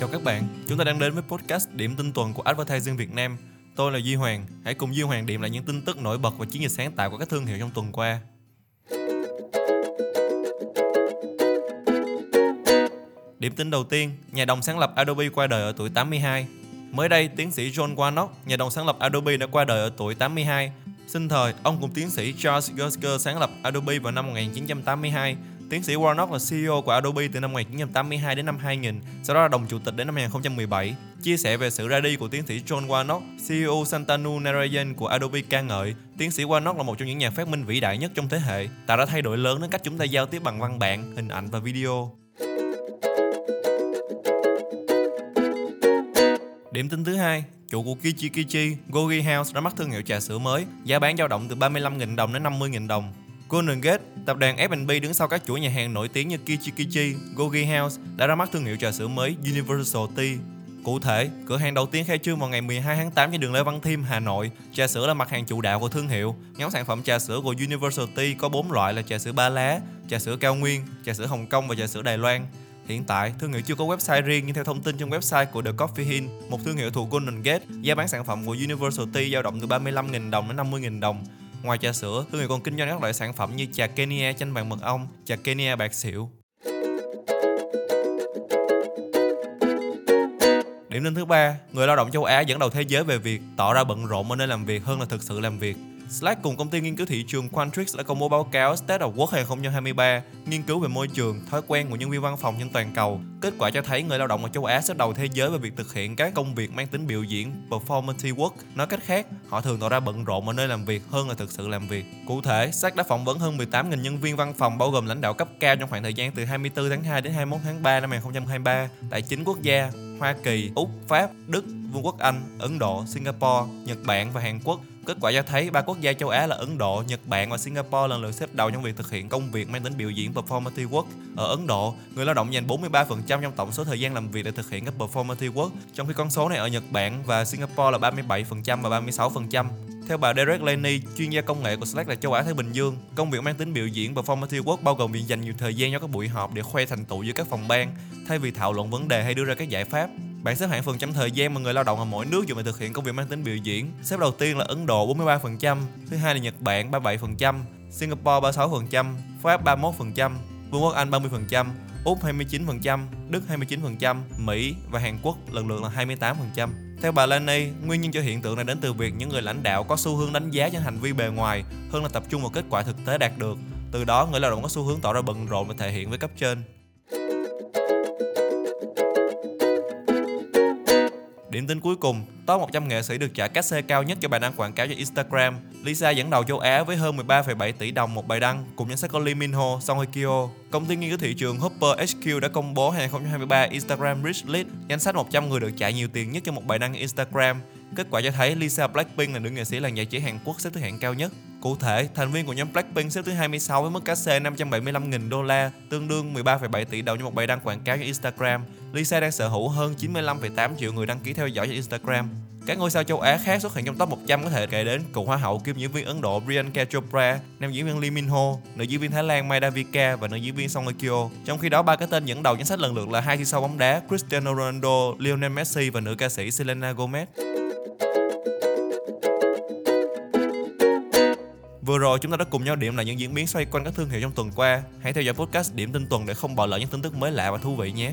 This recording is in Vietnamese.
Chào các bạn, chúng ta đang đến với podcast Điểm tin tuần của Advertising Việt Nam. Tôi là Duy Hoàng, hãy cùng Duy Hoàng điểm lại những tin tức nổi bật và chiến dịch sáng tạo của các thương hiệu trong tuần qua. Điểm tin đầu tiên, nhà đồng sáng lập Adobe qua đời ở tuổi 82. Mới đây, tiến sĩ John Warnock, nhà đồng sáng lập Adobe đã qua đời ở tuổi 82. Sinh thời, ông cùng tiến sĩ Charles Gersker sáng lập Adobe vào năm 1982 Tiến sĩ Warnock là CEO của Adobe từ năm 1982 đến năm 2000, sau đó là đồng chủ tịch đến năm 2017. Chia sẻ về sự ra đi của tiến sĩ John Warnock, CEO Santanu Narayan của Adobe ca ngợi, tiến sĩ Warnock là một trong những nhà phát minh vĩ đại nhất trong thế hệ, tạo ra thay đổi lớn đến cách chúng ta giao tiếp bằng văn bản, hình ảnh và video. Điểm tin thứ hai, chủ của Kichi Kichi, Gogi House ra mắt thương hiệu trà sữa mới, giá bán dao động từ 35.000 đồng đến 50.000 đồng. Golden Gate, tập đoàn F&B đứng sau các chuỗi nhà hàng nổi tiếng như Kichi Kichi, Gogi House đã ra mắt thương hiệu trà sữa mới Universal Tea. Cụ thể, cửa hàng đầu tiên khai trương vào ngày 12 tháng 8 trên đường Lê Văn Thiêm, Hà Nội. Trà sữa là mặt hàng chủ đạo của thương hiệu. Nhóm sản phẩm trà sữa của Universal Tea có 4 loại là trà sữa ba lá, trà sữa cao nguyên, trà sữa Hồng Kông và trà sữa Đài Loan. Hiện tại, thương hiệu chưa có website riêng nhưng theo thông tin trong website của The Coffee Hill, một thương hiệu thuộc Golden Gate, giá bán sản phẩm của Universal Tea dao động từ 35.000 đồng đến 50.000 đồng. Ngoài trà sữa, thương hiệu còn kinh doanh các loại sản phẩm như trà Kenya chanh vàng mật ong, trà Kenya bạc xỉu. Điểm đến thứ ba, người lao động châu Á dẫn đầu thế giới về việc tỏ ra bận rộn ở nơi làm việc hơn là thực sự làm việc. Slack cùng công ty nghiên cứu thị trường Quantrix đã công bố báo cáo State of Work 2023, nghiên cứu về môi trường, thói quen của nhân viên văn phòng trên toàn cầu. Kết quả cho thấy người lao động ở châu Á xếp đầu thế giới về việc thực hiện các công việc mang tính biểu diễn performative work. Nói cách khác, họ thường tỏ ra bận rộn ở nơi làm việc hơn là thực sự làm việc. Cụ thể, Slack đã phỏng vấn hơn 18.000 nhân viên văn phòng bao gồm lãnh đạo cấp cao trong khoảng thời gian từ 24 tháng 2 đến 21 tháng 3 năm 2023 tại 9 quốc gia Hoa Kỳ, Úc, Pháp, Đức, Vương quốc Anh, Ấn Độ, Singapore, Nhật Bản và Hàn Quốc Kết quả cho thấy ba quốc gia châu Á là Ấn Độ, Nhật Bản và Singapore lần lượt xếp đầu trong việc thực hiện công việc mang tính biểu diễn performative work. Ở Ấn Độ, người lao động dành 43% trong tổng số thời gian làm việc để thực hiện các performative work, trong khi con số này ở Nhật Bản và Singapore là 37% và 36%. Theo bà Derek Laney, chuyên gia công nghệ của Slack là châu Á Thái Bình Dương, công việc mang tính biểu diễn performative work bao gồm việc dành nhiều thời gian cho các buổi họp để khoe thành tựu giữa các phòng ban, thay vì thảo luận vấn đề hay đưa ra các giải pháp. Bảng xếp hạng phần trăm thời gian mà người lao động ở mỗi nước dùng để thực hiện công việc mang tính biểu diễn. Xếp đầu tiên là Ấn Độ 43%, thứ hai là Nhật Bản 37%, Singapore 36%, Pháp 31%, Vương quốc Anh 30%, Úc 29%, Đức 29%, Mỹ và Hàn Quốc lần lượt là 28%. Theo bà Lani, nguyên nhân cho hiện tượng này đến từ việc những người lãnh đạo có xu hướng đánh giá trên hành vi bề ngoài hơn là tập trung vào kết quả thực tế đạt được. Từ đó, người lao động có xu hướng tỏ ra bận rộn và thể hiện với cấp trên. Điểm tính cuối cùng, top 100 nghệ sĩ được trả cát xe cao nhất cho bài đăng quảng cáo trên Instagram. Lisa dẫn đầu châu Á với hơn 13,7 tỷ đồng một bài đăng, cùng danh sách có Lee Min Ho, Song Hye Kyo. Công ty nghiên cứu thị trường Hopper HQ đã công bố 2023 Instagram Rich List, danh sách 100 người được trả nhiều tiền nhất cho một bài đăng Instagram. Kết quả cho thấy Lisa Blackpink là nữ nghệ sĩ làng giải trí Hàn Quốc xếp thứ hạng cao nhất. Cụ thể, thành viên của nhóm Blackpink xếp thứ 26 với mức cá xê 575.000 đô la, tương đương 13,7 tỷ đồng cho một bài đăng quảng cáo trên Instagram. Lisa đang sở hữu hơn 95,8 triệu người đăng ký theo dõi trên Instagram. Các ngôi sao châu Á khác xuất hiện trong top 100 có thể kể đến cựu hoa hậu kiêm diễn viên Ấn Độ Priyanka Chopra, nam diễn viên Lee Min Ho, nữ diễn viên Thái Lan Maida Vika và nữ diễn viên Song Hye Kyo. Trong khi đó ba cái tên dẫn đầu danh sách lần lượt là hai siêu sao bóng đá Cristiano Ronaldo, Lionel Messi và nữ ca sĩ Selena Gomez. Vừa rồi chúng ta đã cùng nhau điểm lại những diễn biến xoay quanh các thương hiệu trong tuần qua. Hãy theo dõi podcast Điểm tin tuần để không bỏ lỡ những tin tức mới lạ và thú vị nhé.